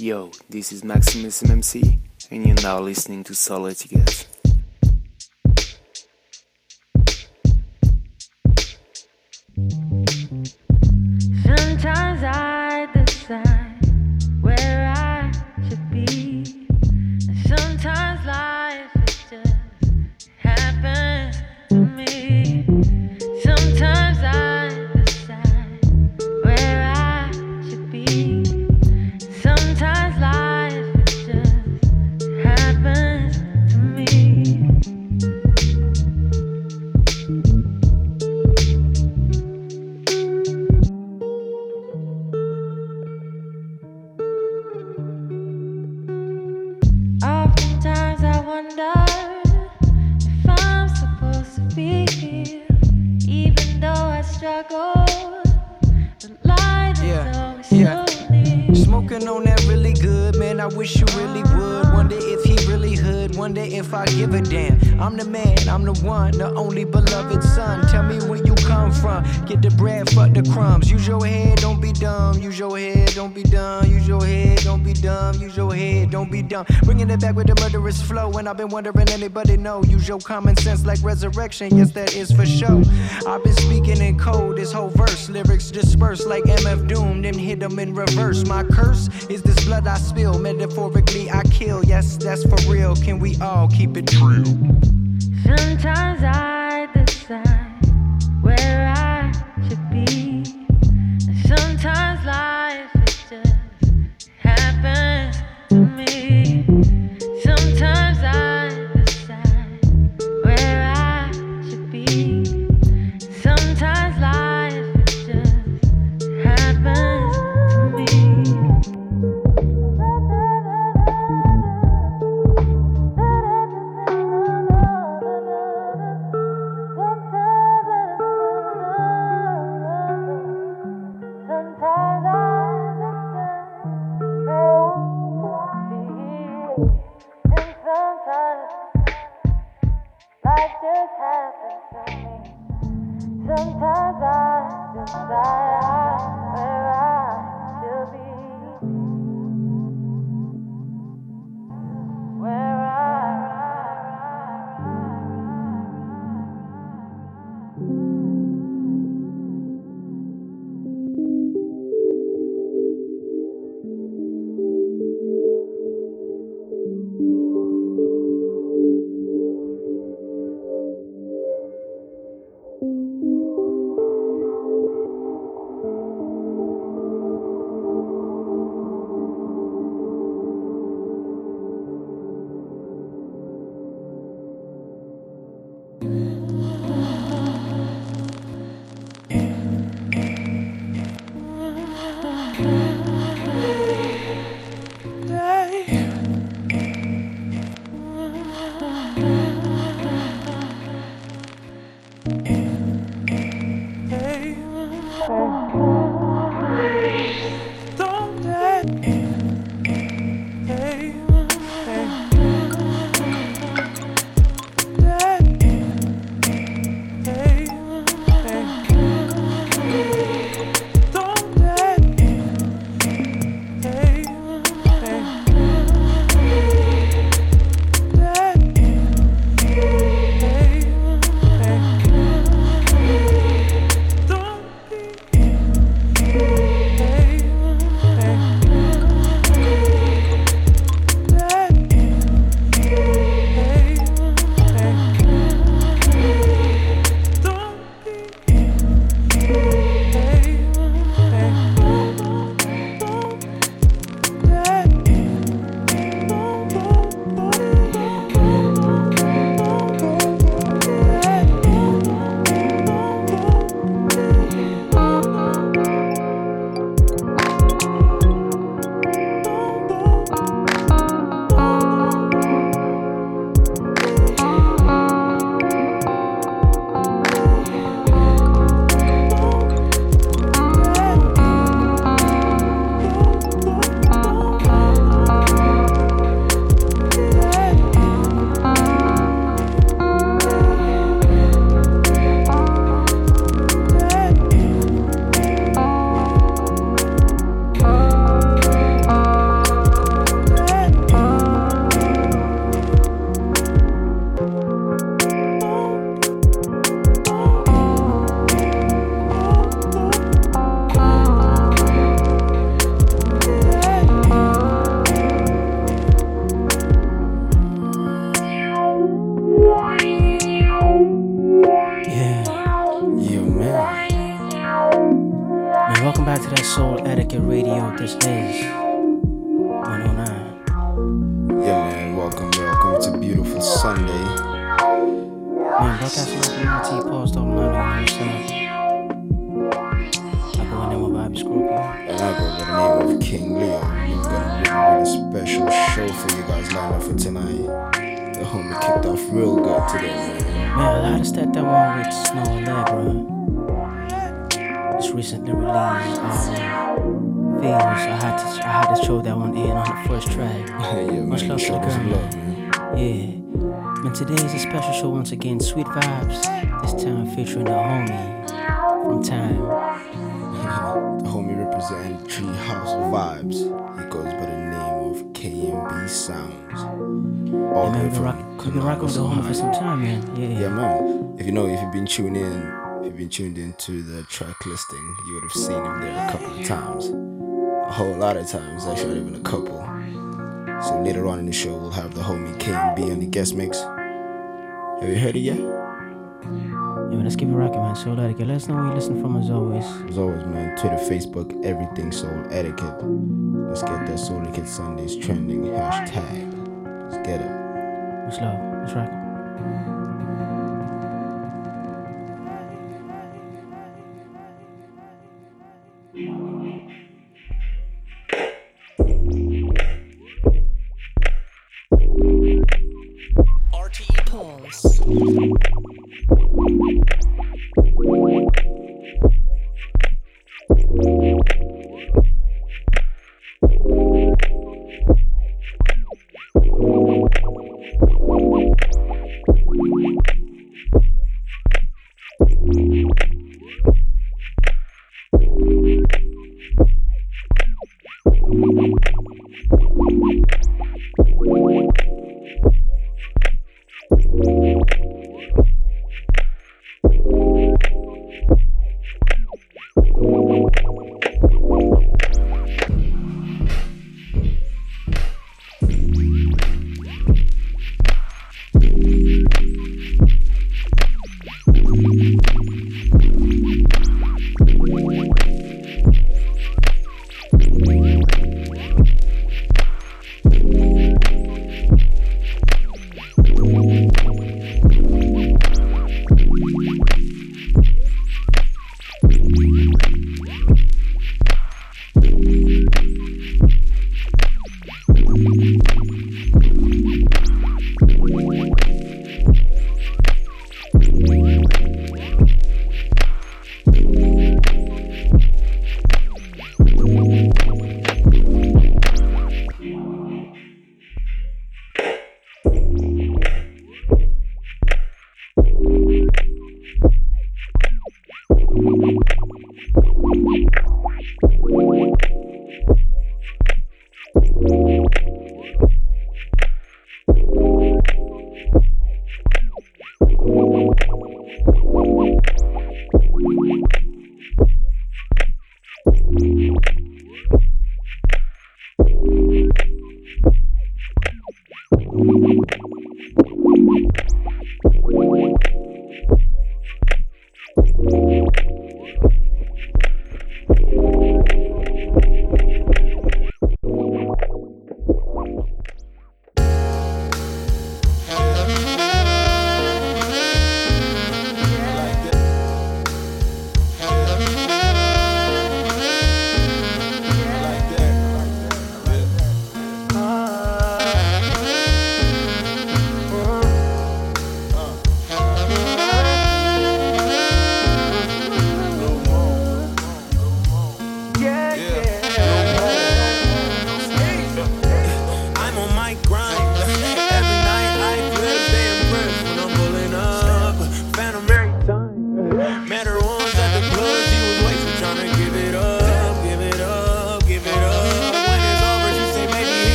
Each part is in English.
Yo, this is Maximus MMC, and you're now listening to Solid Gas. I've been wondering anybody know. Use your common sense like resurrection, yes, that is for sure. I've been speaking in code, this whole verse. Lyrics dispersed like MF Doom, then hit them in reverse. My curse is this blood I spill, metaphorically I kill. Yes, that's for real. Can we all keep it real? Sometimes I tuned into the track listing, you would have seen him there a couple of times. A whole lot of times, actually, not even a couple. So later on in the show, we'll have the homie KMB on the guest mix. Have you heard it yet? Yeah, let's keep it rocking, man. Soul Etiquette. Let us know where you listen from, as always. As always, man. Twitter, Facebook, everything Soul Etiquette. Let's get that Soul Etiquette Sundays trending. Hashtag. Let's get it. What's love? What's rocking?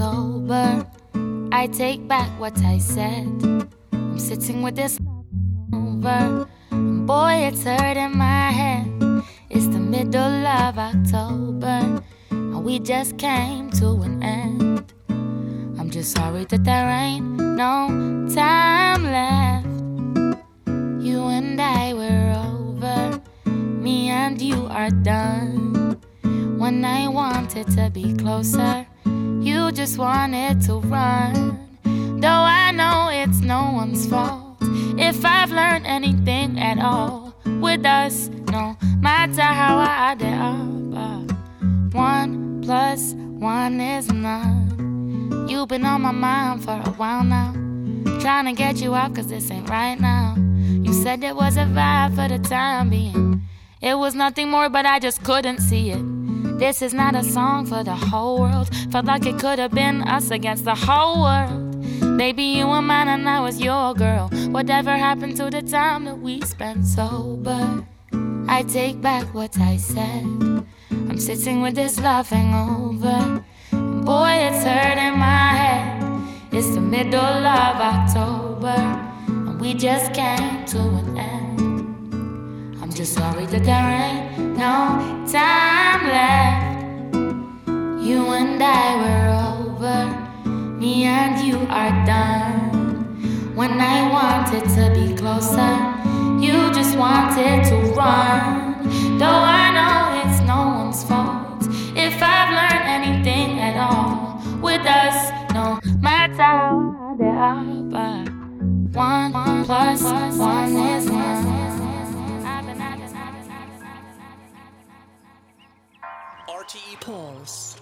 Sober, I take back what I said. I'm sitting with this over. Boy, it's hurting my head. It's the middle of October, and we just came to an end. I'm just sorry that there ain't no time left. You and I were over, me and you are done. When I wanted to be closer, just wanted to run. Though I know it's no one's fault. If I've learned anything at all with us, no matter how I it up, one plus one is none. You've been on my mind for a while now. Trying to get you out, cause this ain't right now. You said it was a vibe for the time being. It was nothing more, but I just couldn't see it. This is not a song for the whole world. Felt like it could have been us against the whole world. Baby, you were mine and I was your girl. Whatever happened to the time that we spent sober? I take back what I said. I'm sitting with this love hangover. Boy, it's hurting my head. It's the middle of October, and we just came to an end. I'm just sorry that there ain't no time left. You and I were over, me and you are done. When I wanted to be closer, you just wanted to run. Though I know it's no one's fault. If I've learned anything at all with us, no matter are, but one plus one is one. RTE Pulse.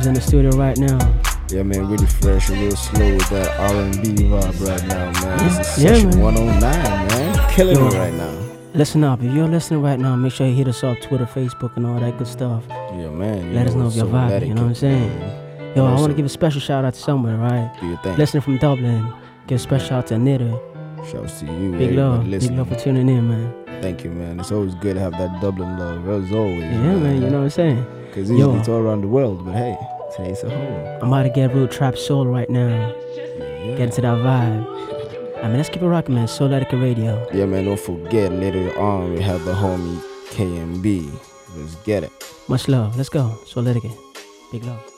Vibes in the studio right now. Yeah, man, really fresh and real slow with that R&B vibe right now, man. This is Yeah, session man. 109, man. Killing Yo. it right now. Listen up, if you're listening right now, make sure you hit us up Twitter, Facebook, and all that good stuff. Yeah, man. Let us know if you're vibing, you know what I'm saying? Yo, I want to give a special shout out to someone, right? Do your thing. Listening from Dublin. Give a special shout out to Anita. Shouts to you, Big love. Big love for tuning in, man. Thank you, man. It's always good to have that Dublin love, as always. Yeah, man, you know what I'm saying? Because usually it's all around the world, but hey, today's home. I'm about to get real trap soul right now. Get into that vibe. I mean, let's keep it rocking, man. Souletiquette Radio. Yeah, man, don't forget later on we have the homie KMB. Let's get it. Much love. Let's go. Souletiquette. Big love.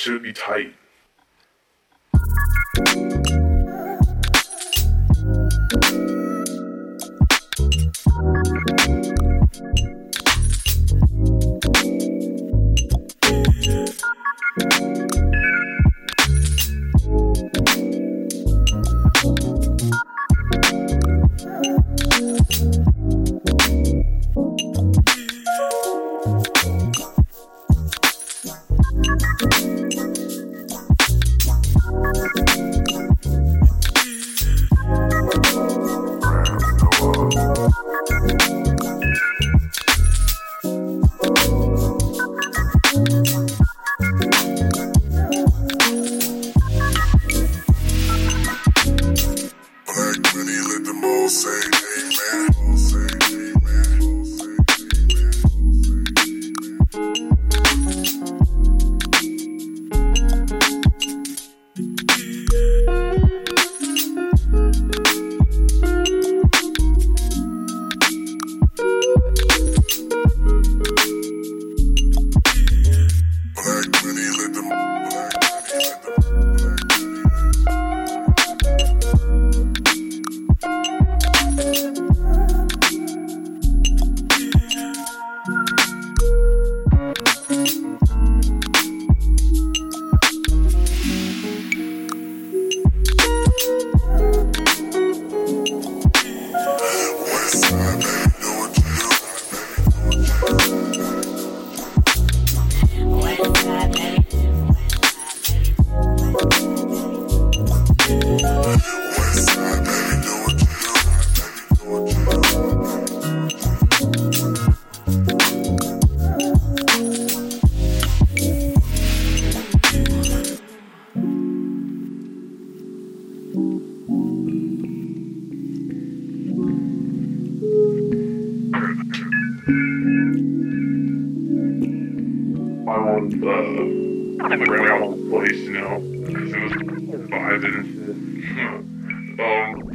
That shit would be tight. um,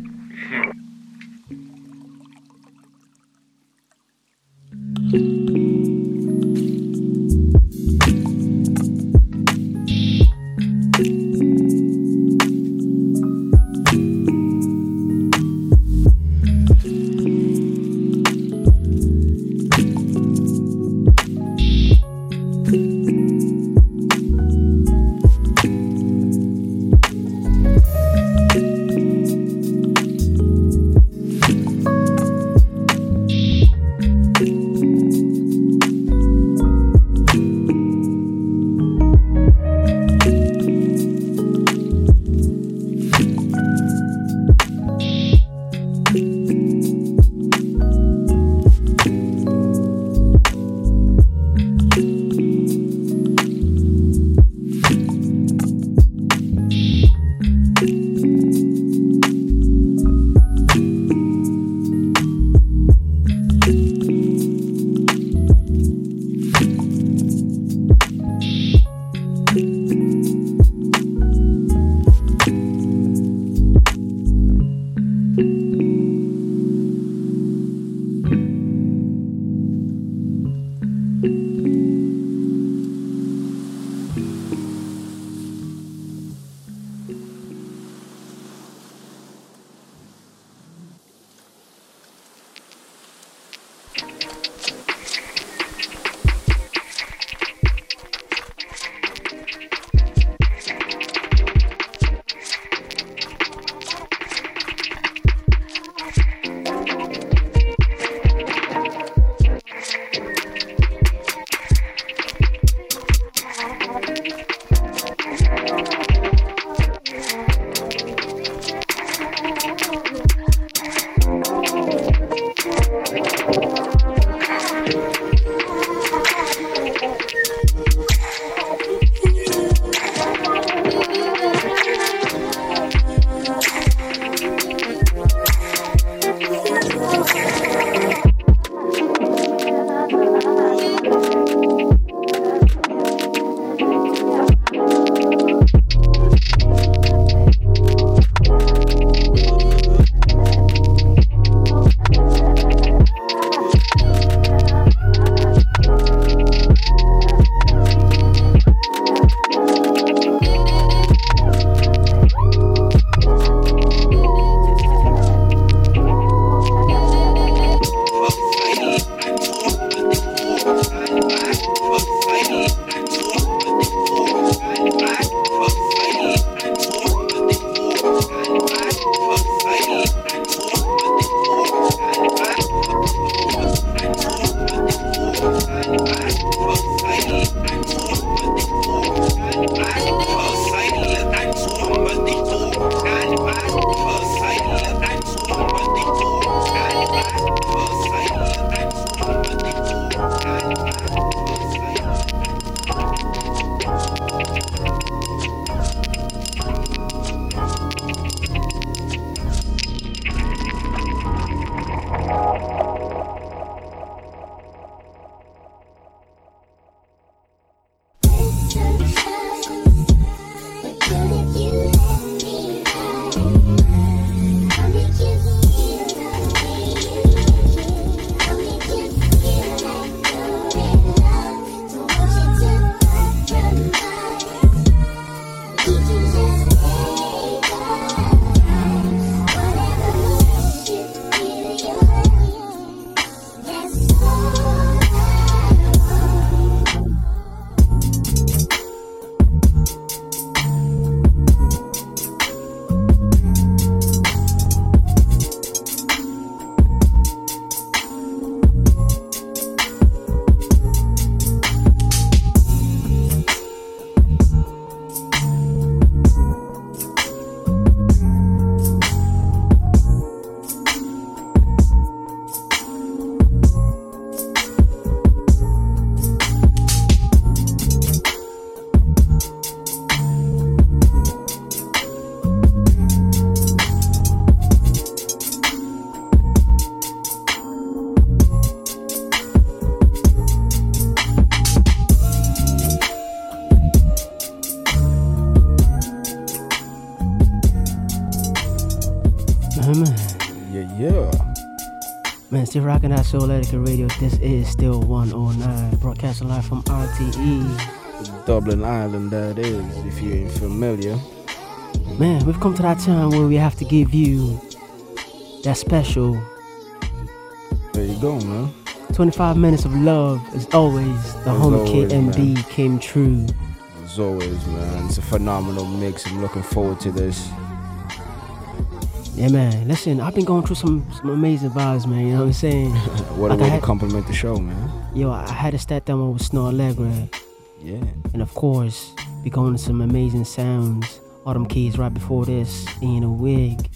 Still rocking that Souletiquette Radio. This is still 109, broadcasting live from RTE. Dublin Ireland, that is, if you ain't familiar. Man, we've come to that time where we have to give you that special There you go, man. 25 minutes of love. As always, the As homie always, KMB man. came true. As always, man. It's a phenomenal mix. I'm looking forward to this. Yeah, man. Listen, I've been going through some, some amazing vibes, man. You know what I'm saying? What a Like, I way to compliment the show, man. Yo, I had a stat down with Snoh Aalegra. Yeah. And of course, we going to some amazing sounds. Autumn Keys right before this, in a wig.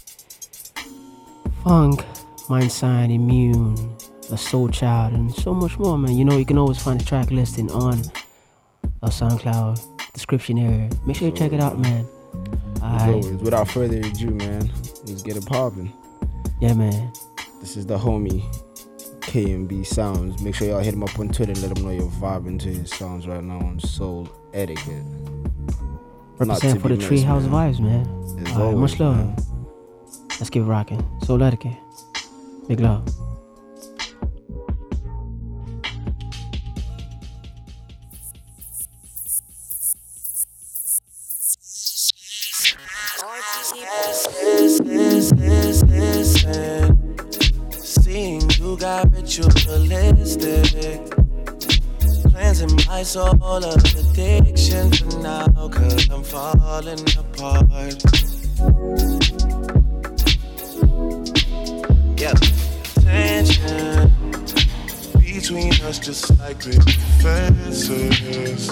Funk, Mndsgn, Immune, A Soul Child, and so much more, man. You know, you can always find the track listing on our SoundCloud description area. Make sure you check it out, man. As Alright. always, without further ado, man, let's get it popping. Yeah, man. This is the homie KMB Sounds. Make sure y'all hit him up on Twitter and let him know you're vibing to his sounds right now on Soul Etiquette. Represent for the missed, Treehouse man. vibes, man. As Alright, always, much love. man. Let's keep rocking. Soul Etiquette. Big love. is, is, is it? Seeing you got ritualistic. Cleansing my soul of addiction for now, cause I'm falling apart. Yeah, tension between us just like big fences.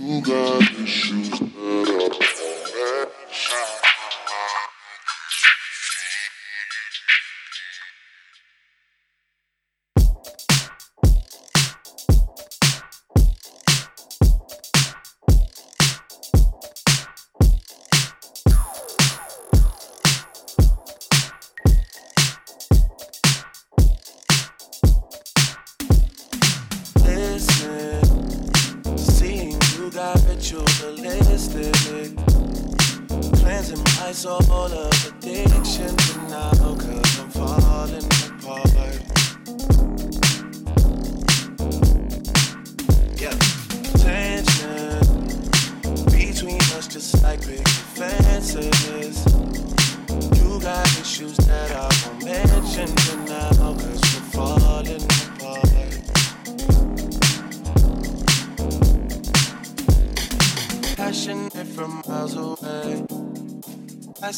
You got issues that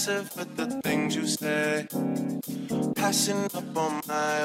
Passive with the things you say. Passing up on my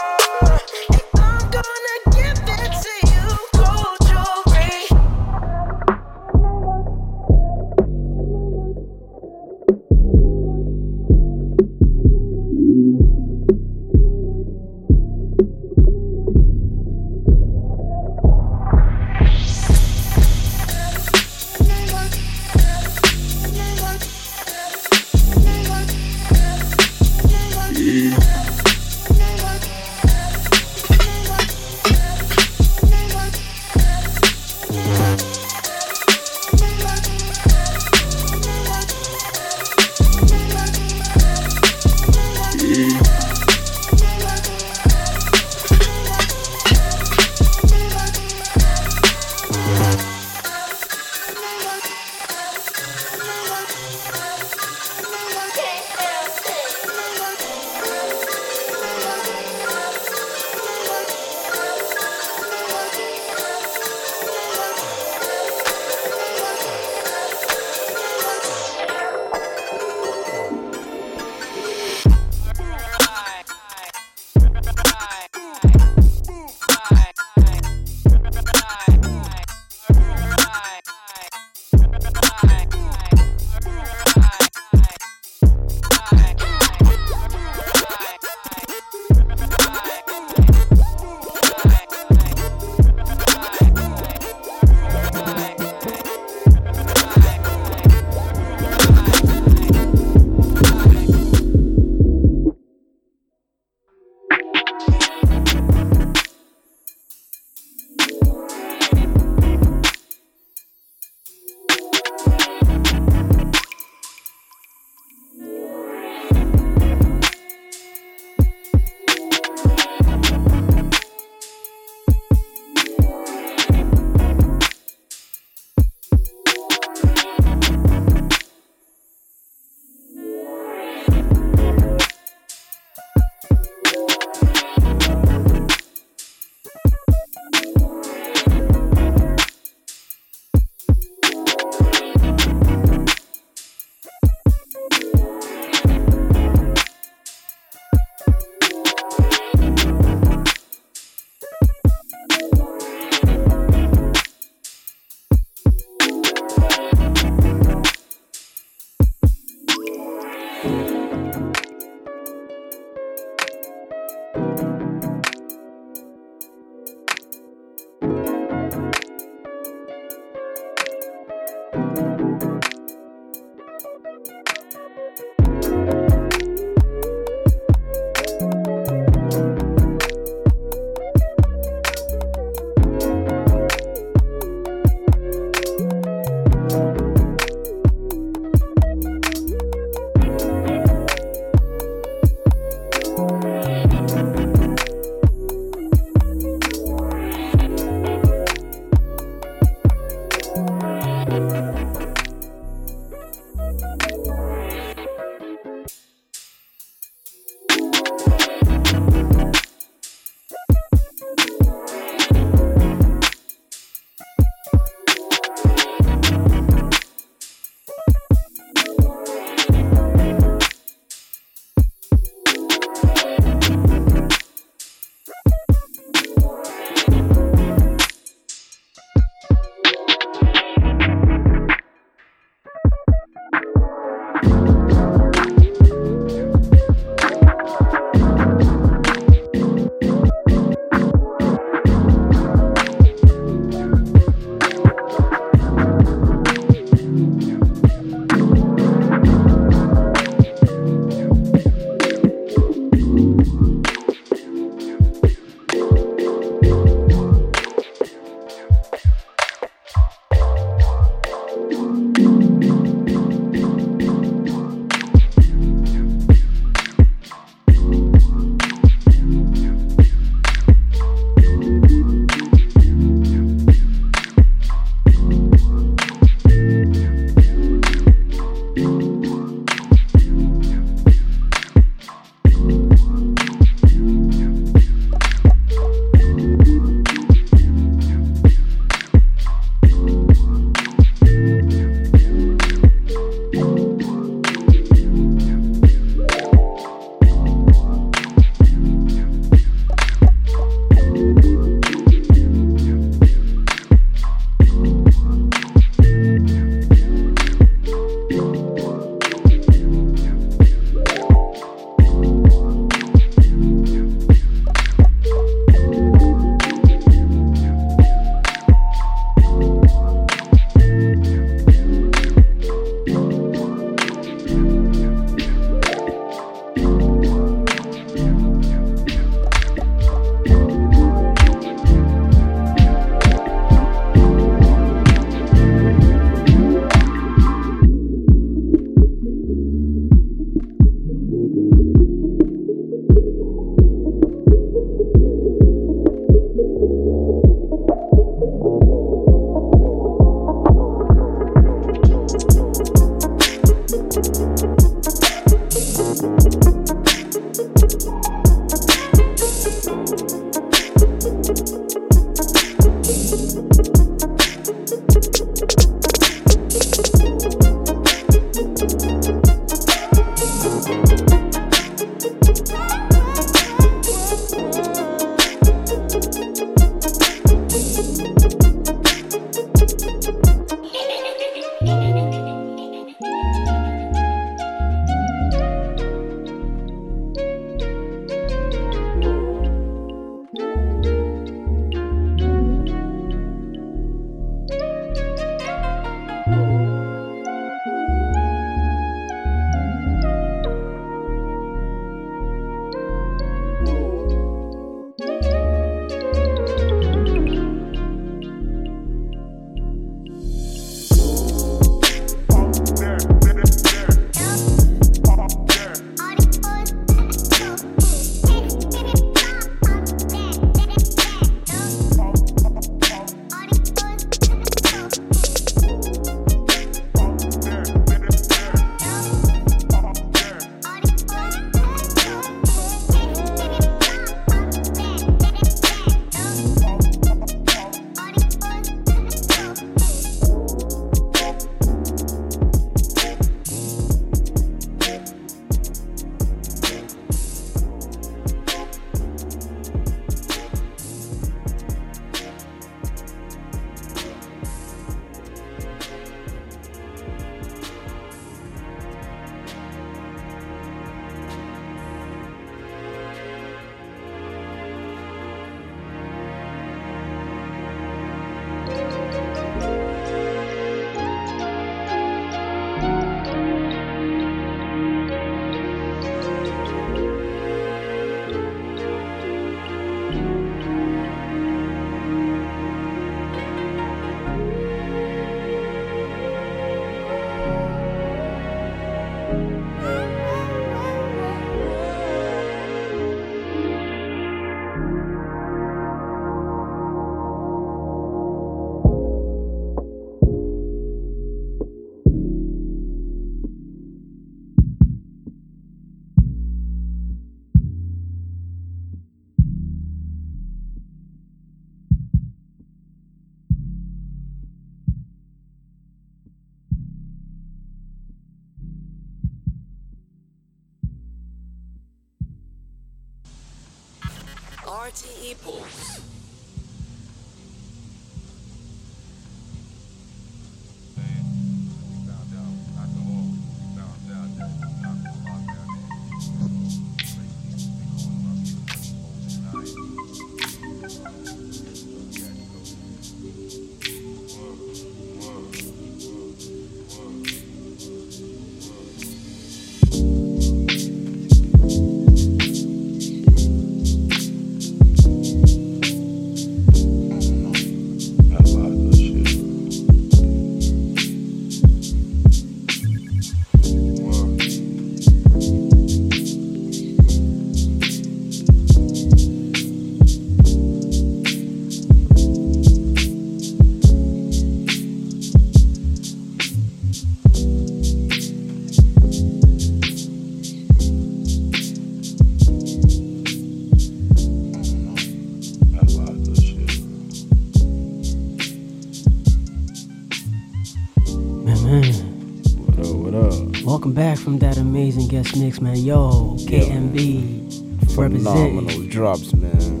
from that amazing guest mix, man. Yo, KMB Phenomenal representing. drops, man.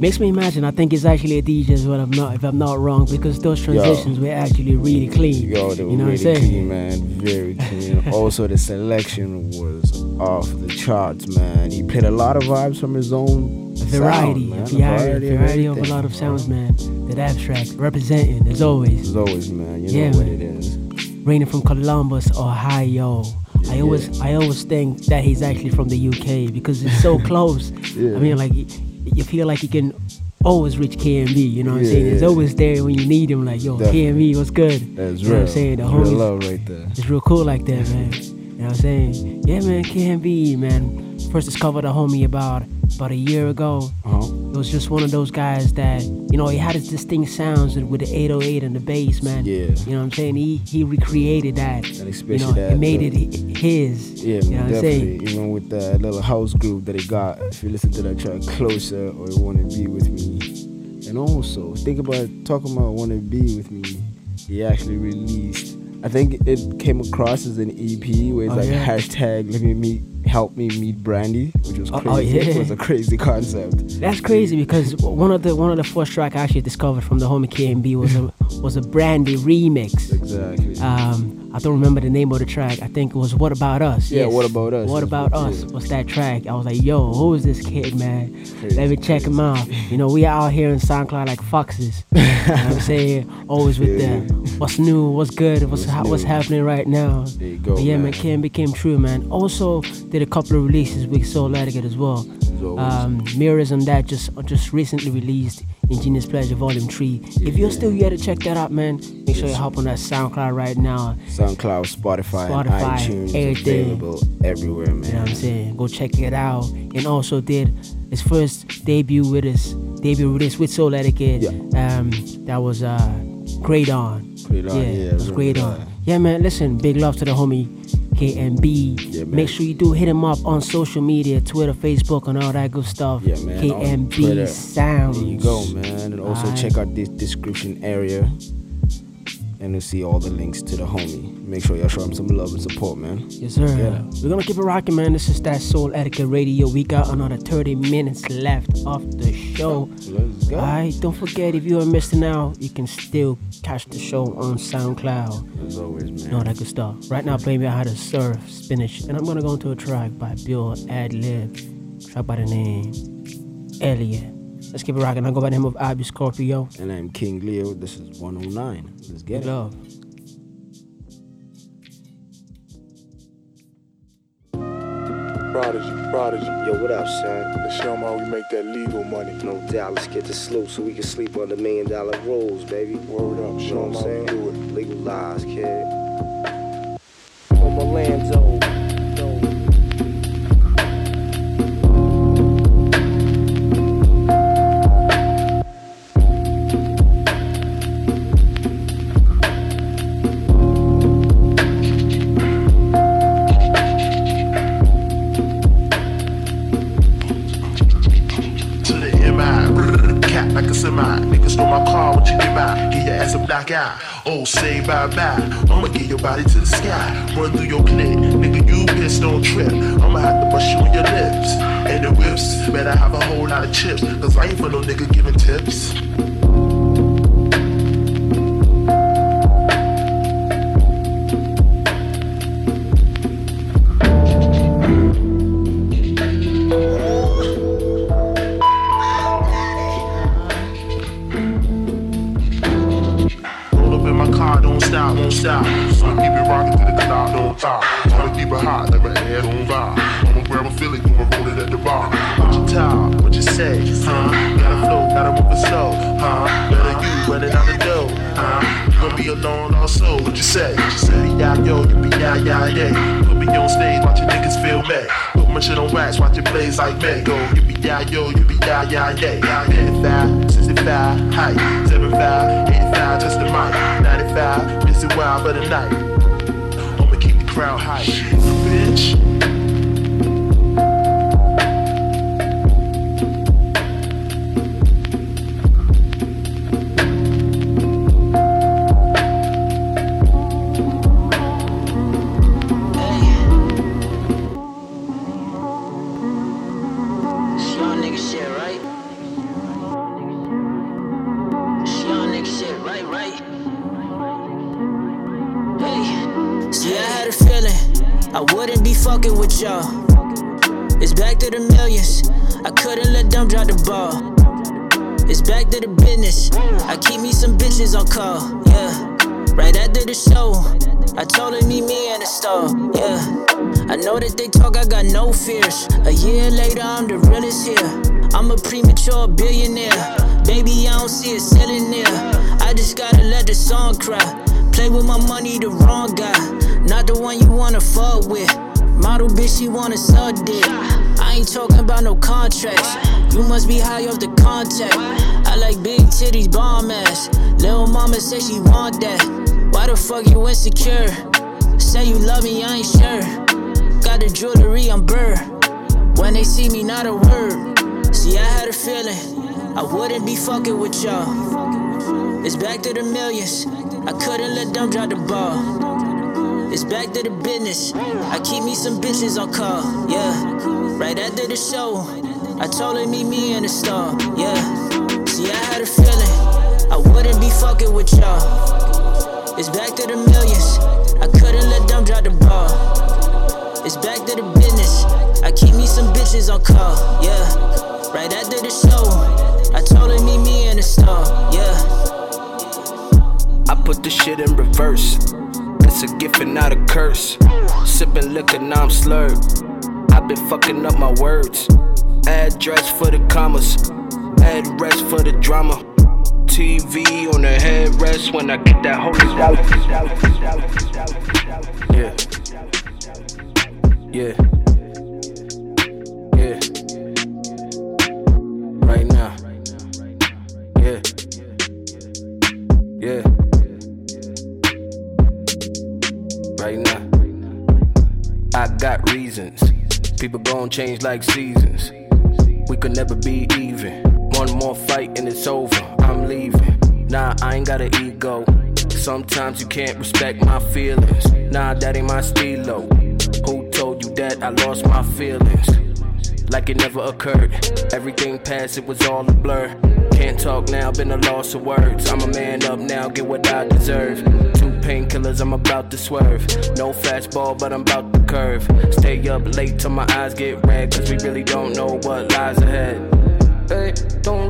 Makes me imagine. I think it's actually a DJ as well. If I'm not, if I'm not wrong, because those transitions were actually really clean. Yo, they were you know really what I'm saying? clean, man. Very clean. also, the selection was off the charts, man. He played a lot of vibes from his own variety, sound, man. a variety, variety of a lot of sounds, man. That abstract representing as always. As always, man. You know Yeah, what man. Reigning from Columbus, Ohio. I always, I always think that he's actually from the UK because it's so close. Yeah. I mean, like you, feel like you can always reach KMB. You know what I'm saying? It's yeah. always there when you need him. Like, yo, Definitely. KMB, what's good? That's you know what I'm saying? The real homies, love right there. It's real cool like that, man. You know what I'm saying? Yeah, man, KMB, man. First discovered a homie about about a year ago. Uh-huh. It was just one of those guys that, you know, he had his distinct sounds with the 808 and the bass, man. Yeah. You know what I'm saying? He he recreated that. And you know, that, he made it his. Yeah, you know man, what I'm definitely. Even with that little house group that he got, if you listen to that track closer or you wanna be with me. And also think about talking about wanna be with me. He actually released I think it came across as an EP where it's Oh, like yeah. hashtag let me meet help me meet Brandy, which was Oh, crazy. oh, yeah. It was a crazy concept. That's crazy because one of the one of the first track I actually discovered from the homie KMB was a was a Brandy remix. Exactly. Um, I don't remember the name of the track. I think it was "What About Us." Yeah, yes. What About Us What about us? yeah. What's that track? I was like, "Yo, who is this kid, man? Let me check him out." You know, we are out here in SoundCloud like foxes. you know what I'm saying? Always with Yeah, the what's new, what's good, what's What's ha- what's happening right now. There you go, But yeah, man. man, KMB came true, man. Also did a couple of releases with Soul Etiquette as well. Um, Mirrors on that just just recently released Ingenious Pleasure Volume 3. If you're still yet to check that out, man, make sure you hop on that SoundCloud right now. SoundCloud, Spotify, Spotify, iTunes everything. available everywhere, man. You know what I'm saying? Go check it out. And also did his first debut with us, debut with release with Souletiquette. Um, that was uh, Great On. Great On, yeah, it was Great On. Yeah, man. Listen, big love to the homie KMB. Yeah, man. Make sure you do hit him up on social media, Twitter, Facebook, and all that good stuff. Yeah, man. KMB Sounds. There you go, man. And also Alright. check out this description area. And you'll see all the links to the homie. Make sure y'all show him some love and support, man. Yes, sir. Yeah. We're gonna keep it rocking, man. This is that Souletiquette Radio. We got another 30 minutes left of the show. Let's go. Alright, don't forget if you are missing out, you can still catch the show on SoundCloud. As always, man. All that good stuff. Right now, playing me how to surf spinach, and I'm gonna go into a track by Bill Adlib, track by the name Elliot. Let's keep it rocking. I go by the name of Abi Scorpio. And I'm King Leo. This is 109. Let's get Good it. love. Prodigy, prodigy. Yo, what up, son? Let's show 'em how we make that legal money. No doubt. Let's get to sloop so we can sleep on the million dollar rolls, baby. Word up, You show know 'em what how I'm we saying? do it. Legalize, kid. From Orlando. Oh, say bye bye. I'ma get your body to the sky. Run through your clip. Nigga, you pissed on trip. I'ma have to bust you in your lips. And the whips. Better have a whole lot of chips. Cause I ain't for no nigga giving tips. Stop. So keep it rocking to the cloud, don't top. I'ma keep it hot, my head on fire. I'ma grab a Philly, go roll it at the bar. What you talk, what you say, huh? Gotta flow, gotta move it slow, huh? Better you running out the door, huh? You gon' be alone also, what you say? What you say, yeah, yo, you be yeah, yeah, yeah. Put me on stage, watch your niggas feel me. Put my shit on wax, watch it blaze like me. Go, you be yeah, yo, you be yeah, yeah, yeah. 55, 65, height, 75, 85, just the mic. 95, busy wild for the night. I'ma keep the crowd high. Bitch. Call, yeah. Right after the show, I told her meet me in the store, yeah. I know that they talk, I got no fears. A year later, I'm the realest here. I'm a premature billionaire. Baby, I don't see it selling there. I just gotta let the song cry. Play with my money, the wrong guy. Not the one you wanna fuck with. Model bitch, she wanna suck dick. I ain't talking about no contracts. You must be high off the contact. I like big titties, bomb ass. Little mama say she want that. Why the fuck you insecure? Say you love me, I ain't sure. Got the jewelry, I'm burr. When they see me, not a word. See, I had a feeling I wouldn't be fucking with y'all. It's back to the millions. I couldn't let them drop the ball. It's back to the business. I keep me some bitches on call, yeah. Right after the show, I told her meet me in the store, yeah. See, I had a feeling I wouldn't be fucking with y'all. It's back to the millions. I couldn't let them drop the ball. It's back to the business. I keep me some bitches on call, yeah. Right after the show, I told her meet me in the store, yeah. I put the shit in reverse. It's a gift and not a curse. Sipping liquor, now I'm slurred. I've been fucking up my words. Address for the commas, address for the drama. TV on the headrest when I get that holy Yeah. Yeah. Yeah. Right now. Yeah. Yeah. Right now. I got reasons. People gon' change like seasons. We could never be even. One more fight and it's over. I'm leaving. Nah, I ain't got an ego. Sometimes you can't respect my feelings. Nah, that ain't my stilo. Who told you that I lost my feelings? Like it never occurred. Everything past, it was all a blur. Can't talk now, been a loss of words. I'm a man up now, get what I deserve. Two painkillers, I'm about to swerve. No fastball, but I'm about to curve. Stay up late till my eyes get red, cause we really don't know what lies ahead. Hey, don't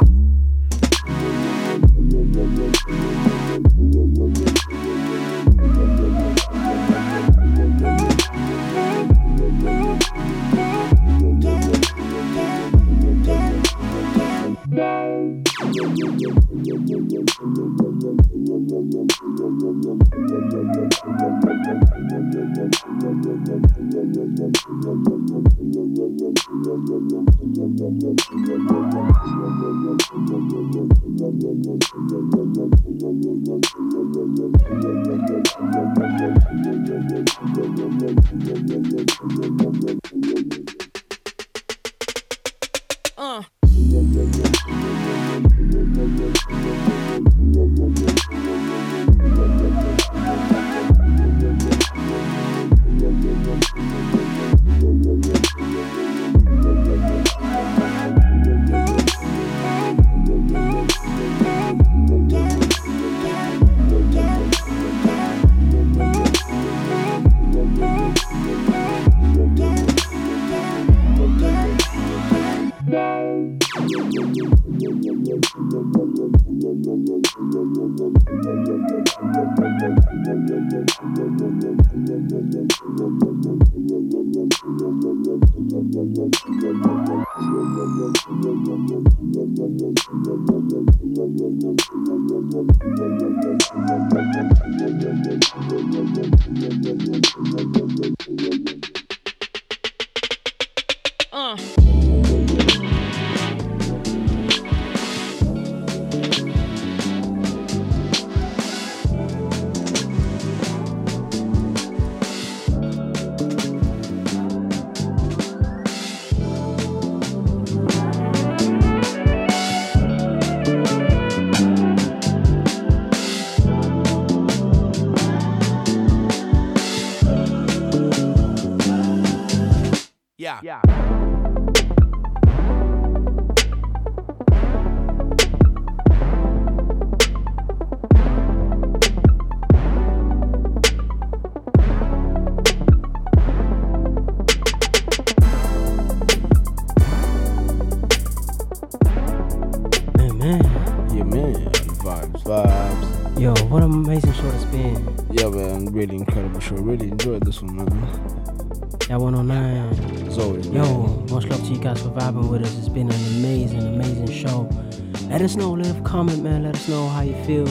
Let us know, leave a comment, man. Let us know how you feel.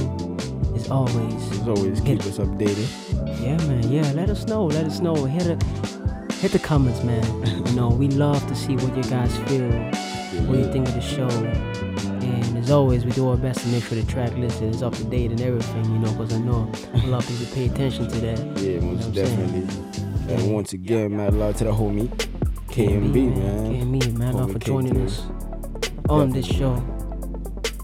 As always. As always, keep us updated. Yeah, man. Yeah, let us know. Let us know. Hit the hit the comments, man. you know, we love to see what you guys feel, what you think of the show. And as always, we do our best to make sure the track list is up to date and everything, you know, because I know a lot of people pay attention to that. Yeah, You know most I'm saying? definitely. And once again, mad love to the homie, KMB, man. KMB, man, love for joining us on this show.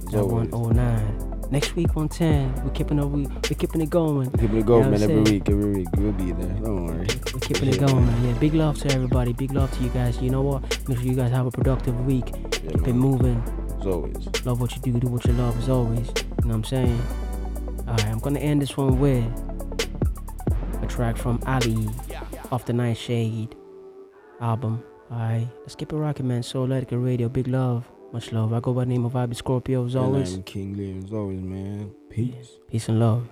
As At 109. Next week 110. We're keeping it we we're keeping it going. Keeping it You going, know man, every week, every week. We'll be there. Don't worry. We're keeping it going, man. Yeah, big love to everybody. Big love to you guys. You know what? Make sure you guys have a productive week. Keep it moving. As always. Love what you do, do what you love as always. You know what I'm saying? Alright, I'm gonna end this one with a track from Ali off the Nightshade album. Alright, let's keep it rocking, man. Souletiquette Radio, big love, much love. I go by the name of Vibe Scorpio as always. I'm King Lear, as always, man. Peace. Peace and love.